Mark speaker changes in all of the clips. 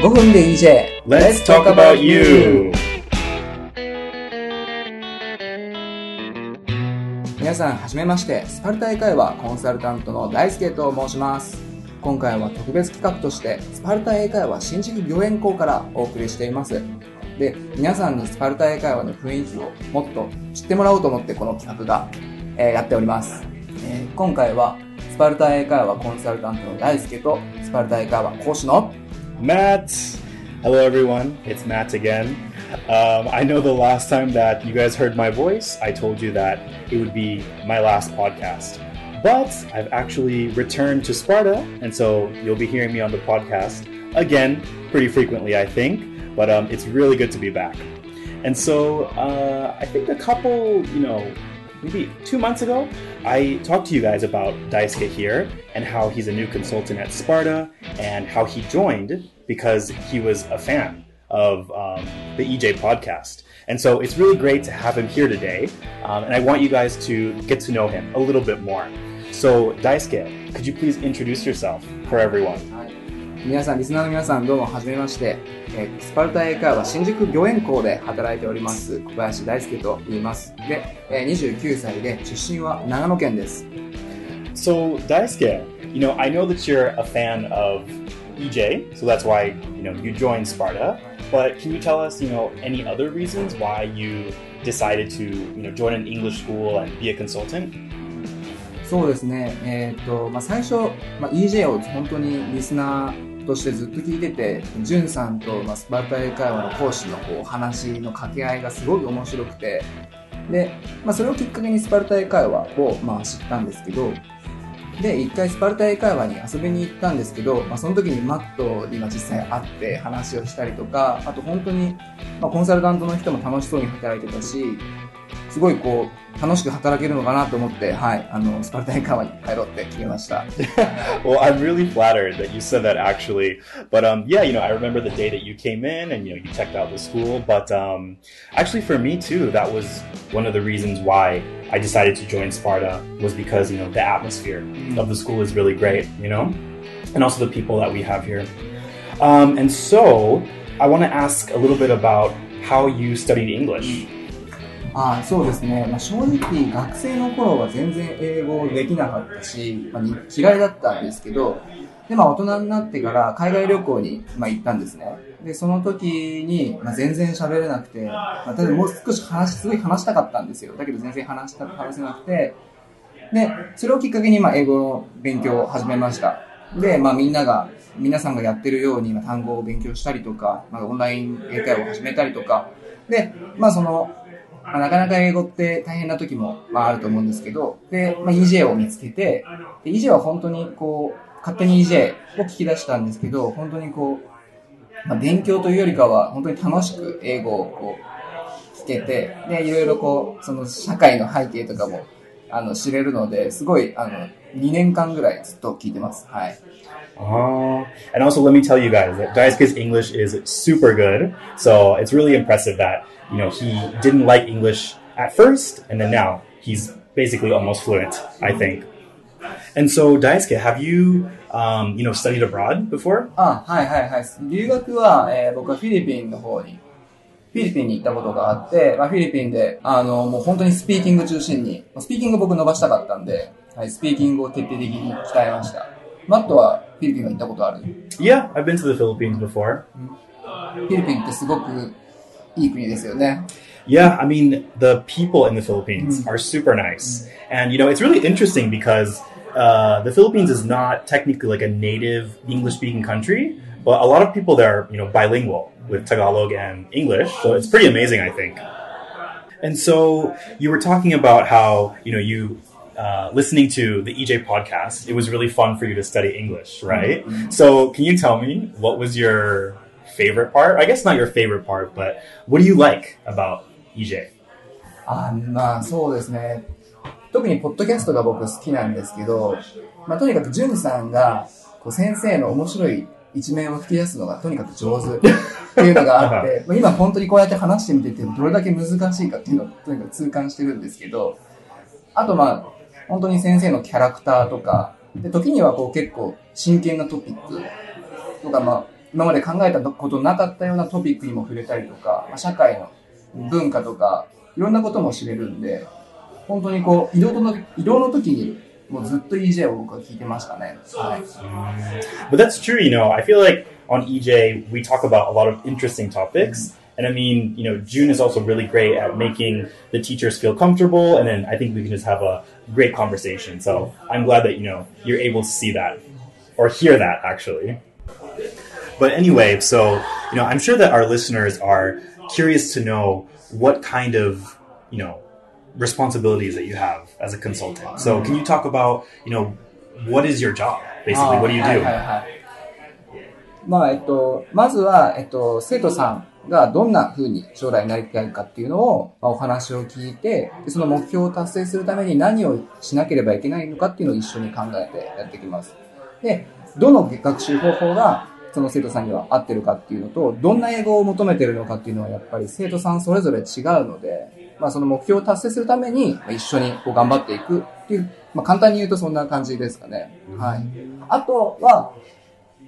Speaker 1: 5分で EJ
Speaker 2: Let's talk about you!
Speaker 1: 皆さんはじめまして。スパルタ英会話コンサルタントの大輔と申します。今回は特別企画としてスパルタ英会話新宿御苑校からお送りしています。で皆さんにスパルタ英会話の雰囲気をもっと知ってもらおうと思ってこの企画が、えーやっております、えー今回はスパルタ英会話コンサルタントの大輔とスパルタ英会話講師の
Speaker 2: Matt! Hello, everyone. It's Matt again. Um, I know the last time that you guys heard my voice, I told you that it would be my last podcast. But I've actually returned to Sparta, and so you'll be hearing me on the podcast again pretty frequently, I think. But um, it's really good to be back. And so uh, I think a couple, you know, maybe two months ago, I talked to you guys about Daisuke here and how he's a new consultant at Sparta and how he joined because he was a fan of um, the EJ podcast. And so it's really great to have him here today. Um, and I want you guys to get to know him a little bit more. So, Daisuke, could you please introduce yourself for everyone?
Speaker 1: 皆さんリスナーの皆さんどうもはじめまして、えースパルタ英会話新宿御苑校で働いております小林大輔と言いますで、えー29歳で出身は長野県です
Speaker 2: So, Daisuke, you know, I know that you're a fan of EJ, so that's why, you know, you joined Sparta. But can you tell us, you know, any other reasons why you decided to, you know, join an English school and be a consultant?
Speaker 1: そうですね。えっ、と、まあ、最初、まあ、EJ を本当にリスナーとしてずっと聞いててじゅんさんと、まあ、スパルタ英会話の講師のこう話の掛け合いがすごい面白くてで、まあ、それをきっかけにスパルタ英会話を、まあ、知ったんですけどで一回スパルタ英会話に遊びに行ったんですけど、まあ、その時にマットに実際会って話をしたりとかあと本当に、まあ、コンサルタントの人も楽しそうに働いてたしすごいこう楽しく働けるのかなと思って、はい、あのスパルタ英会話に入ろうって決めました。
Speaker 2: well, I'm really flattered that you said that actually. But um, yeah, you know, I remember the day that you came in and you know you checked out the school. But um, actually, for me too, that was one of the reasons why I decided to join Sparta was because you know the atmosphere of the school is really great, you know, and also the people that we have here. Um, and so I want to ask a little bit about how you studied English.
Speaker 1: あそうですね、まあ、正直学生の頃は全然英語できなかったし、まあ、嫌いだったんですけどで、まあ、大人になってから海外旅行に、まあ、行ったんですね。でその時に、まあ、全然喋れなくて、まあ、例えばもう少し話すごい話したかったんですよ。だけど全然話した話せなくてでそれをきっかけに、まあ、英語の勉強を始めました。で、まあ、みんなが皆さんがやってるように、まあ、単語を勉強したりとか、まあ、オンライン英会話を始めたりとか。で、まあ、そのまあ、なかなか英語って大変な時も、まあ、あると思うんですけど、で、まあ、EJ を見つけて、で EJ は本当にこう、勝手に EJ を聞き出したんですけど、本当にこう、まあ、勉強というよりかは、本当に楽しく英語をこう、聞けて、で、いろいろこう、その社会の背景とかも、あの、知れるので、すごい、あの、2年間ぐらいずっと聞いてます。はい。
Speaker 2: Oh, and also let me tell you guys that Daisuke's English is super good. So it's really impressive that, you know, he didn't like English at first, and then now he's basically almost fluent, I think. And so, Daisuke, have you, um, you know, studied abroad before?
Speaker 1: あ、はいはいはい。留学は、えー僕はフィリピンの方に、フィリピンに行ったことがあって、まあ、フィリピンで、あの、もう本当にスピーキング中心に、まあスピーキング僕伸ばしたかったんで、はい、スピーキングを徹底的に鍛えました。マットはフィリピンは行ったことある
Speaker 2: Yeah, I've been to the Philippines before.
Speaker 1: フィリピンってすごくいい国ですよね。
Speaker 2: Yeah, I mean, the people in the Philippines are super nice. And, you know, it's really interesting because uh, the Philippines is not technically like a native English speaking country, but a lot of people there are, you know, bilingual with Tagalog and English. So it's pretty amazing, I think. And so you were talking about how, you know, you. Uh, listening to the EJ podcast, it was really fun for you to study English, right? So, can you tell me what was your favorite part? I guess not your favorite part, but what do you like about E EJ?
Speaker 1: あまあそうですね。特にポッドキャストが僕好きなんですけど、まあとにかくジュンさんがこう先生の面白い 一面を吹き出すのがとにかく上手っていうのがあって、まあ今本当にこうやって話してみててどれだけ難しいかっていうのをとにかく痛感してるんですけど、あとまあ本当に先生のキャラクターとか、で時にはこう結構真剣なトピックとかまあ今まで考えたことなかったようなトピックにも触れたりとか、まあ、社会の文化とか、いろんなことも知れるんで、本当にこう、移動の移動の時に、もうずっと EJ を僕は聞いてましたね。はい。
Speaker 2: But that's true, you know. I feel like on EJ, we talk about a lot of interesting topics. And I mean, you know, June is also really great at making the teachers feel comfortable. And then I think we can just have a great conversation. So I'm glad that, you know, you're able to see that or hear that actually. But anyway, so, you know, I'm sure that our listeners are curious to know what kind of, you know, responsibilities that you have as a consultant. So can you talk about, you know, what is your job? Basically, what do you do?
Speaker 1: まあ、えっと、まずは、えっと、生徒さんがどんな風に将来なりたいかっていうのを、まあ、お話を聞いてで、その目標を達成するために何をしなければいけないのかっていうのを一緒に考えてやっていきます。で、どの学習方法がその生徒さんには合ってるかっていうのと、どんな英語を求めてるのかっていうのはやっぱり生徒さんそれぞれ違うので、まあその目標を達成するために一緒にこう頑張っていくっていう、まあ簡単に言うとそんな感じですかね。はい。あとは、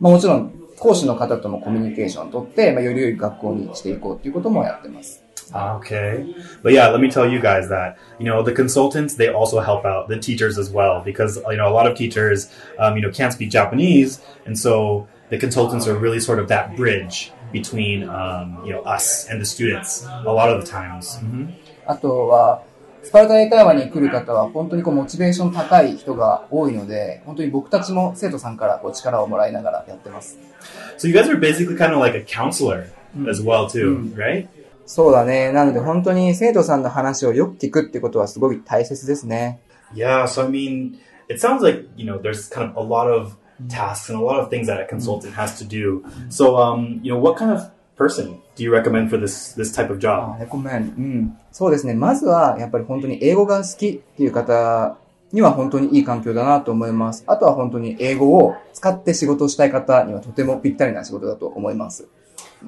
Speaker 1: まあもちろん講師の方ともコミュニケーションをとって、まあより良い学校にしていこうっていうこともやってます。
Speaker 2: Okay. But yeah, let me tell you guys that, you know, the consultants, they also help out the teachers as well because, you know, a lot of teachers, um, you know, can't speak Japanese. And so the consultants are really sort of that bridge between um, you know us and the students a lot of the times. Mm-hmm.
Speaker 1: あとはスパルタ英会話に来る方は本当にこうモチベーション高い人が多いので、本当に僕たちも生徒さんからこう力をもらいながらやってます。
Speaker 2: So you guys are basically kind of like a counselor as well too, right?
Speaker 1: そうだね。なので本当に生徒さんの話をよく聞くってことはすごい大切ですね。
Speaker 2: Yeah, so I mean, it sounds like, you know, there's kind of a lot of tasks and a lot of things that a consultant has to do. So, um, you know, what kind of person do you recommend for this this type of job?
Speaker 1: レコメン、うん。そうですね。まずは、やっぱり本当に英語が好きっていう方には本当にいい環境だなと思います。あとは本当に英語を使って仕事をしたい方にはとてもぴったりな仕事だと思います。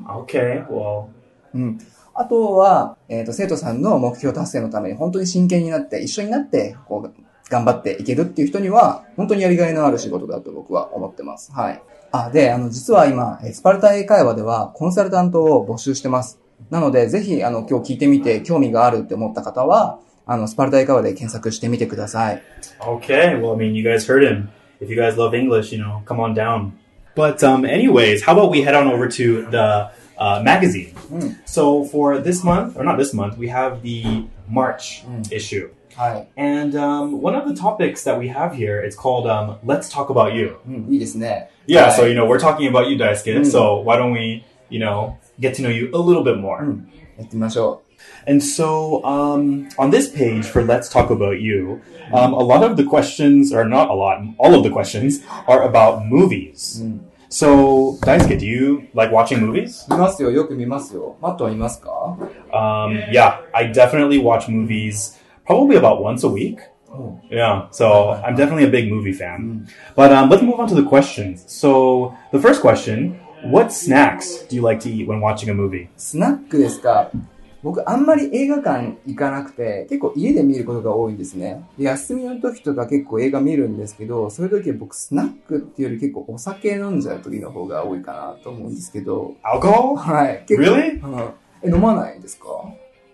Speaker 2: Okay, well.
Speaker 1: うん。あとは、えっ、ー、と、生徒さんの目標達成のために本当に真剣になって、一緒になって、こう、頑張っていけるっていう人には、本当にやりがいのある仕事だと僕は思ってます。はい。あ、で、あの、実は今、スパルタ英会話ではコンサルタントを募集してます。なので、ぜひ、あの、今日聞いてみて興味があるって思った方は、あの、スパルタ英会話で検索してみてください。
Speaker 2: Okay, well, I mean, you guys heard him. If you guys love English, you know, come on down. But, um, anyways, how about we head on over to the uh, magazine? Mm. So for this month, or not this month, we have the March mm. issue.
Speaker 1: Hi.
Speaker 2: And um, one of the topics that we have here, it's called um, Let's Talk About You.
Speaker 1: Mm,
Speaker 2: yeah, so, you know, we're talking about you, Daisuke. Mm. So why don't we, you know, get to know you a little bit more.
Speaker 1: Mm.
Speaker 2: And so um, on this page for Let's Talk About You, um, a lot of the questions, or not a lot, all of the questions are about movies. Mm. So, Daisuke, do you like watching movies?
Speaker 1: 見ますよ。よく見ますよ。マットは見ますか
Speaker 2: Um, yeah, I definitely watch movies probably about once a week. Oh. Yeah, so I'm definitely a big movie fan. Mm. But um, let's move on to the questions. So the first question: What snacks do you like to eat when watching a movie?
Speaker 1: スナックですか。僕あんまり映画館行かなくて、結構家で見ることが多いんですね。で休みの時とか結構映画見るんですけど、そういう時は僕スナックっていうより結構お酒飲んじゃう時の方が多いかなと思うんですけど。
Speaker 2: Alcohol?
Speaker 1: はい。
Speaker 2: 結構 Really?
Speaker 1: うん、え、飲まないですか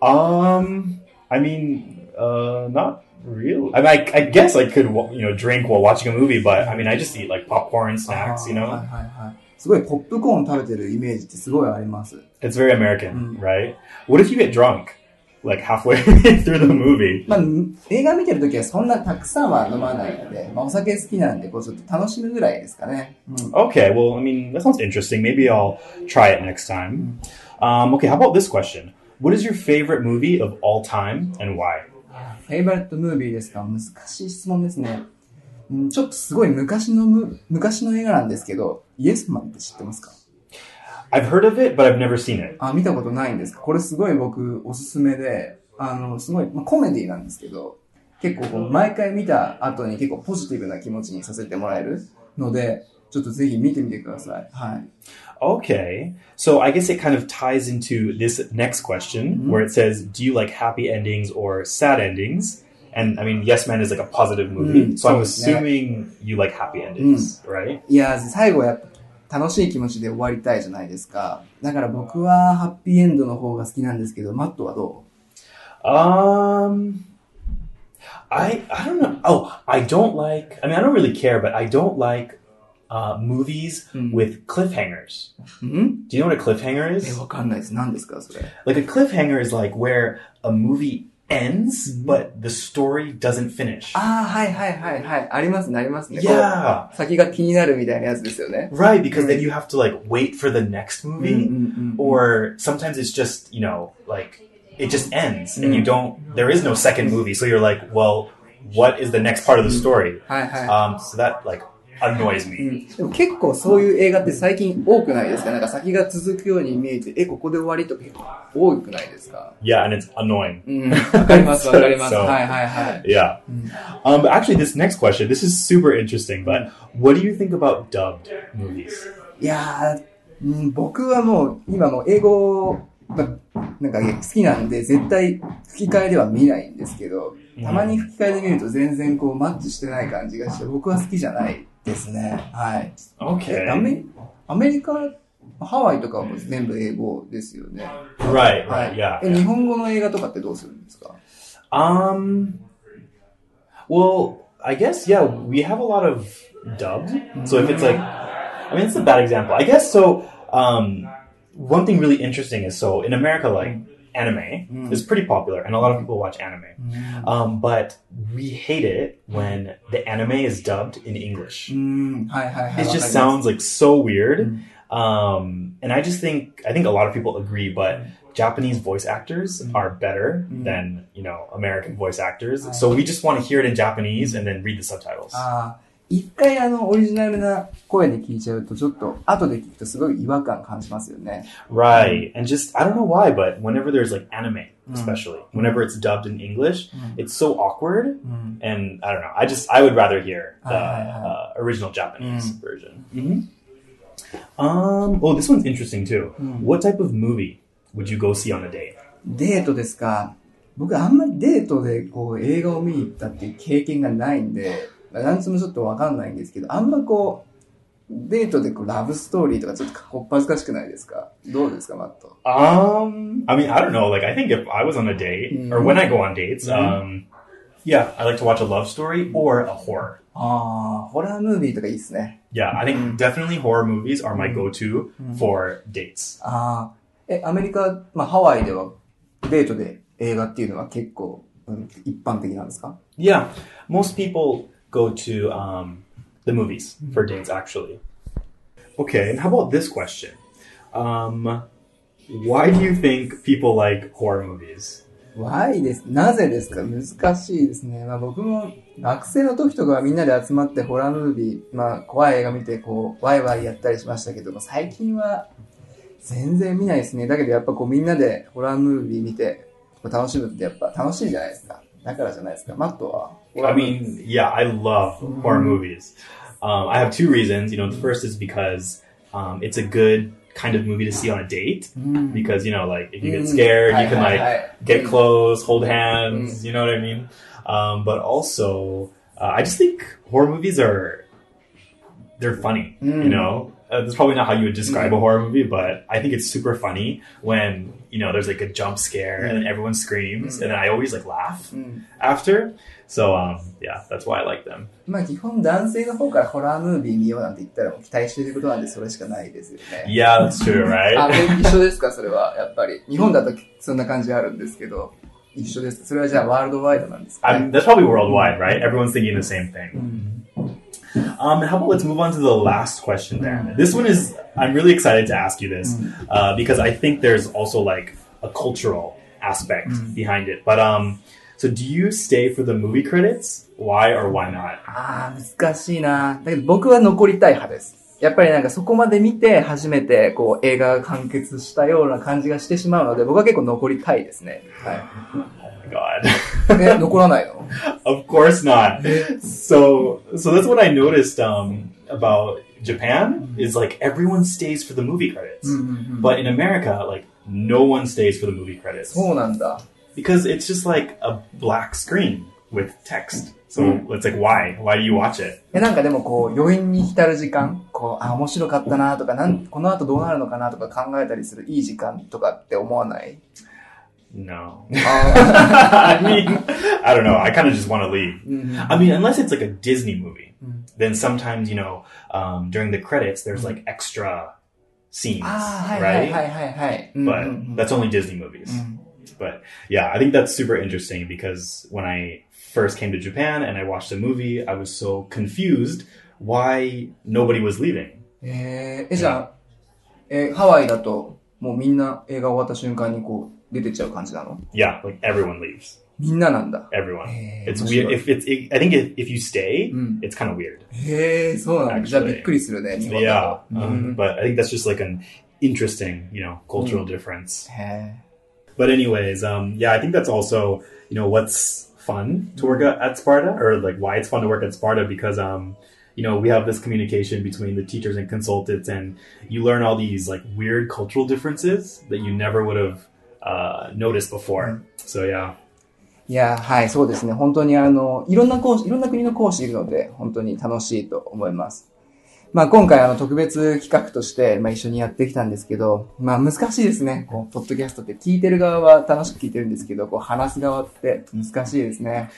Speaker 2: Um, I mean, Uh, not really. I, mean, I, I guess I could, you know, drink while watching a movie, but I mean, I just eat like popcorn, snacks, you know.
Speaker 1: はいはいはい。すごいポップコーン食べてるイメージってすごいあります。
Speaker 2: It's very American, right? What if you get drunk? Like halfway through the movie.
Speaker 1: まあ、映画見てるときはそんなたくさんは飲まないので、まあ、お酒好きなんで、こうちょっと楽しむぐらいですかね。
Speaker 2: うん、okay, well, I mean, that sounds interesting. Maybe I'll try it next time. Um, okay, how about this question? What is your favorite movie of all time and why?
Speaker 1: フェイバリットムービーですか？難しい質問ですね。んちょっとすごい昔のむ、昔の映画なんですけど、イエスマンって知ってますか
Speaker 2: ？I've heard of it, but I've never seen it.
Speaker 1: あ、見たことないんですか？これすごい僕おすすめで、あの、すごい、まあ、コメディなんですけど、結構こう、毎回見た後に結構ポジティブな気持ちにさせてもらえるので、ちょっとぜひ見てみてください。はい。
Speaker 2: Okay. So I guess it kind of ties into this next question mm-hmm. where it says, Do you like happy endings or sad endings? And I mean, Yes Man is like a positive movie. Mm, so I'm assuming you like happy endings, mm. right?
Speaker 1: いや、最後やっぱ楽しい気持ちで終わりたいじゃないですか。だから僕はハッピーエンドの方が好きなんですけど、マットはど
Speaker 2: Um, I I don't know. Oh, I don't like. I mean, I don't really care, but I don't like uh, movies
Speaker 1: Mm.
Speaker 2: with cliffhangers.
Speaker 1: ううん、
Speaker 2: Do you know what a cliffhanger
Speaker 1: え、
Speaker 2: is?
Speaker 1: わかんないです。何ですかそれ。
Speaker 2: Like a cliffhanger is like where a movie ends,
Speaker 1: Mhm.
Speaker 2: but the story doesn't finish.
Speaker 1: ああ、はいはいはいはい。ありますね、ありますね。こ
Speaker 2: Yeah,
Speaker 1: う先が気になるみたいなやつですよね。
Speaker 2: right. Because
Speaker 1: Mm.
Speaker 2: then you have to like wait for the next
Speaker 1: うんうん
Speaker 2: movie,
Speaker 1: うんうん、
Speaker 2: or sometimes it's just you know like it just ends and
Speaker 1: Mm.
Speaker 2: you don't. There is no second movie, so you're like, well, what is the next part of the story?
Speaker 1: はいは
Speaker 2: Um, so that like annoys me.
Speaker 1: ん、でも結構そういう映画って最近多くないですか？なんか先が続くように見えて、え、ここで終わりとか結構多くないですか
Speaker 2: ？Yeah, and it's annoying.
Speaker 1: うん、わかります わかります。
Speaker 2: そう
Speaker 1: はいはいはい。
Speaker 2: Yeah. Um, but actually, this next question, this is super interesting. But what do you think about dubbed movies?
Speaker 1: いやー、うん、僕はもう今もう英語、まなんか好きなんで絶対吹き替えでは見ないんですけど、たまに吹き替えで見ると全然こうマッチしてない感じがして、僕は好きじゃないですね。はい。えア
Speaker 2: Okay.
Speaker 1: メアメリカ、ハワイとかはもう全部英語ですよね。
Speaker 2: Right.
Speaker 1: は
Speaker 2: Right.
Speaker 1: い。
Speaker 2: Yeah.
Speaker 1: え、日本語の映画とかってどうするんですか
Speaker 2: Um. Well, I guess yeah. We have a lot of dubbed. So if it's like, I mean, it's a bad example. I guess so. Um, one thing really interesting is so in America, like anime
Speaker 1: mm.
Speaker 2: is pretty popular, and a lot of people watch anime. Mm. Um, but we hate it when the anime is dubbed in English.
Speaker 1: Mm. Hi, hi, hi,
Speaker 2: it just sounds like so weird. Um, and I just think I think a lot of people agree, but Japanese voice actors are better than you know American voice actors. So we just want to hear it in Japanese and then read the subtitles.
Speaker 1: Uh. 一回あの、オリジナルな声で聞いちゃうと、ちょっと、後で聞くとすごい違和感感じますよね。
Speaker 2: Right. And just I don't know why, but whenever there's like anime,
Speaker 1: Mm.
Speaker 2: especially whenever it's dubbed in English,
Speaker 1: うん。
Speaker 2: it's so awkward.
Speaker 1: うん。
Speaker 2: And I don't know. I just I would rather hear the
Speaker 1: Ah,
Speaker 2: uh, original Japanese
Speaker 1: Mm.
Speaker 2: version. hmm Um. Oh, this one's interesting too.
Speaker 1: Mm.
Speaker 2: What type of movie would you go see on a date?
Speaker 1: デートですか。僕あんまりデートでこう映画を見に行ったっていう経験がないんで、まあなんつもちょっとわかんないんですけど、あんまこう、デートでこうラブストーリーとかちょっとこっぱずかしくないですかどうですか、マット。
Speaker 2: Um, I mean, I don't know. Like, I think if I was on a date, or
Speaker 1: Mhm.
Speaker 2: when I go on dates,
Speaker 1: Mhm.
Speaker 2: um, yeah, I like to watch a love story or a horror.
Speaker 1: ああ、ホラームービーとかいいですね。
Speaker 2: Yeah, I think
Speaker 1: Mhm.
Speaker 2: definitely horror movies are my
Speaker 1: Mhm.
Speaker 2: go-to
Speaker 1: Mhm.
Speaker 2: for dates.
Speaker 1: ああ、え、アメリカ、まあハワイではデートで映画っていうのは結構、うん一般的なんですか
Speaker 2: Yeah, most people go to um, the movies for dates, actually. Okay, and how about this question? Um, why do you think people like horror movies?
Speaker 1: Why です。なぜですか？難しいですね。まあ僕も学生の時とかはみんなで集まってホラームービー、まあ怖い映画見てこう、ワイワイやったりしましたけども、最近は全然見ないですね。だけどやっぱこうみんなでホラームービー見て楽しむってやっぱ楽しいじゃないですか。だからじゃないですか。マットは？
Speaker 2: I mean, yeah, I love horror movies. Um, I have two reasons. You know, the first is because um, it's a good kind of movie to see on a date
Speaker 1: mm.
Speaker 2: because you know, like if you get scared,
Speaker 1: mm. you
Speaker 2: can like get close, hold hands. Mm. You know what I mean? Um, but also, uh, I just think horror movies are they're funny. You know, uh, that's probably not how you would describe
Speaker 1: Mm.
Speaker 2: a horror movie, but I think it's super funny when you know there's like a jump scare and then everyone screams,
Speaker 1: Mm.
Speaker 2: and then I always like laugh
Speaker 1: うん。
Speaker 2: after. So um, yeah, that's why I like them.
Speaker 1: まあ基本男性の方からホラームービー見ようなんて言ったらもう期待していることなんでそれしかないですよね。
Speaker 2: Yeah, that's true,
Speaker 1: あ、
Speaker 2: right?
Speaker 1: 一緒ですかそれは、やっぱり。日本だとそんな感じあるんですけど、一緒です。それはじゃあワールドワイドなんですか
Speaker 2: I'm, that's probably worldwide, right? Everyone's thinking the same thing.
Speaker 1: うん。
Speaker 2: Um, how about let's move on to the last question there. This one is, I'm really excited to ask you this uh, because I think there's also like a cultural aspect
Speaker 1: Mm.
Speaker 2: behind it. But um, so do you stay for the movie credits? Why or why not?
Speaker 1: ああ、難しいな。だけど僕は残りたい派です。やっぱりなんかそこまで見て初めてこう映画が完結したような感じがしてしまうので僕は結構残りたいですね。は
Speaker 2: Oh my god.
Speaker 1: い。え、残らないの
Speaker 2: of course not. So, so that's what I noticed um, about Japan is like everyone stays for the movie credits.
Speaker 1: うんうんうん。
Speaker 2: But in America, like no one stays for the movie credits
Speaker 1: そうなんだ。
Speaker 2: because it's just like a black screen. with text. So it's like, why? Why do you watch it?
Speaker 1: え、なんかでもこう、余韻に浸る時間、こう、あ、面白かったなとか、なん、この後どうなるのかなとか考えたりするいい時間とかって思わない
Speaker 2: no.
Speaker 1: Uh,
Speaker 2: I mean, I don't know. I kind of just want to leave.
Speaker 1: Mm-hmm.
Speaker 2: I mean, unless it's like a Disney movie,
Speaker 1: mm-hmm.
Speaker 2: then sometimes, you know, um, during the credits, there's like mm-hmm. extra scenes,
Speaker 1: ah,
Speaker 2: right?
Speaker 1: Hi, hi, hi, mm-hmm,
Speaker 2: but
Speaker 1: mm-hmm.
Speaker 2: that's only Disney movies. But yeah, I think that's super interesting because when I first came to Japan and I watched the movie, I was so confused why nobody was leaving.
Speaker 1: Eh, eh, えー、え、じゃあ、えー、ハワイだと、もうみんな映画終わった瞬間にこう、出てっちゃう感じなの
Speaker 2: Yeah, like everyone leaves.
Speaker 1: みんななんだ。
Speaker 2: Everyone.
Speaker 1: Hey,
Speaker 2: it's
Speaker 1: I'm
Speaker 2: weird.
Speaker 1: sure.
Speaker 2: If it's, it, I think if, if you stay,
Speaker 1: Mm.
Speaker 2: it's kind of weird.
Speaker 1: へえ、そうなんだ。じゃあ
Speaker 2: Actually.
Speaker 1: びっくりするね、日本
Speaker 2: Yeah.
Speaker 1: だと。
Speaker 2: um,
Speaker 1: うん
Speaker 2: But I think that's just like an interesting, you know, cultural difference.
Speaker 1: へ
Speaker 2: But anyways, um, yeah, I think that's also, you know, what's fun to work at, at Sparta or like why it's fun to work at Sparta because, um, you know, we have this communication between the teachers and consultants and you learn all these like weird cultural differences that you never would have, uh, noticed before. So yeah.
Speaker 1: いや、はい、そうですね。本当にあの、いろんな講師、いろんな国の講師いるので、本当に楽しいと思います。まあ今回あの特別企画として、まあ一緒にやってきたんですけど、まあ難しいですね。こう、ポッドキャストって聞いてる側は楽しく聞いてるんですけど、こう話す側って難しいですね。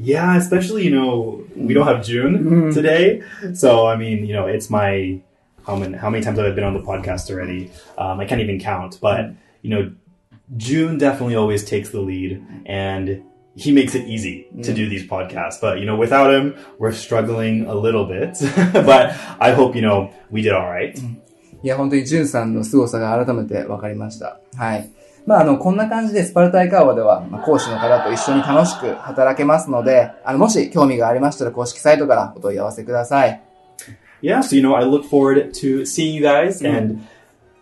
Speaker 2: Yeah, especially, you know, we don't have June
Speaker 1: Mm.
Speaker 2: today. So, I mean, you know, it's my, how many, how many times have I been on the podcast already? Um, I can't even count, but, you know, June definitely always takes the lead and he makes it easy to do these podcasts. But, you know, without him, we're struggling a little bit, but I hope, you know, we did all right.
Speaker 1: いや、本当にジュンさんの凄さが改めて分かりました。はい。まあ、あの、こんな感じでスパルタイカーワでは、まあ、講師の方と一緒に楽しく働けますので、あの、もし興味がありましたら公式サイトからお問い合わせください。
Speaker 2: yeah, so you know, I look forward to seeing you guys, and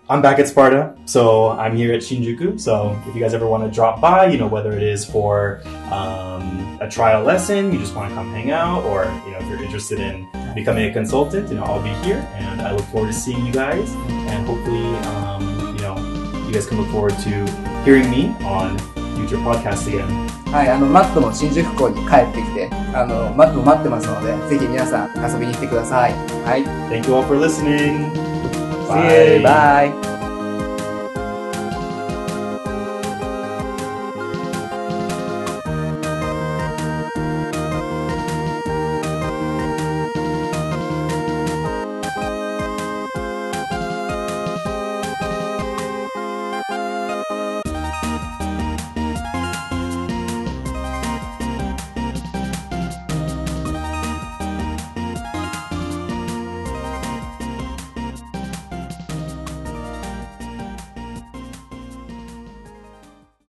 Speaker 2: I'm back at Sparta, so I'm here at Shinjuku. So if you guys ever want to drop by, you know, whether it is for um, a trial lesson, you just want to come hang out, or you know, if you're interested in becoming a consultant, you know, I'll be here, and I look forward to seeing you guys, and hopefully, um, you know, you guys can look forward to hearing me on future podcasts again.
Speaker 1: はい、あの、マットも新宿港に帰ってきて、あの、マットも待ってますので、ぜひ皆さん遊びに来てください。はい。
Speaker 2: Thank you all for listening.
Speaker 1: Bye. Bye.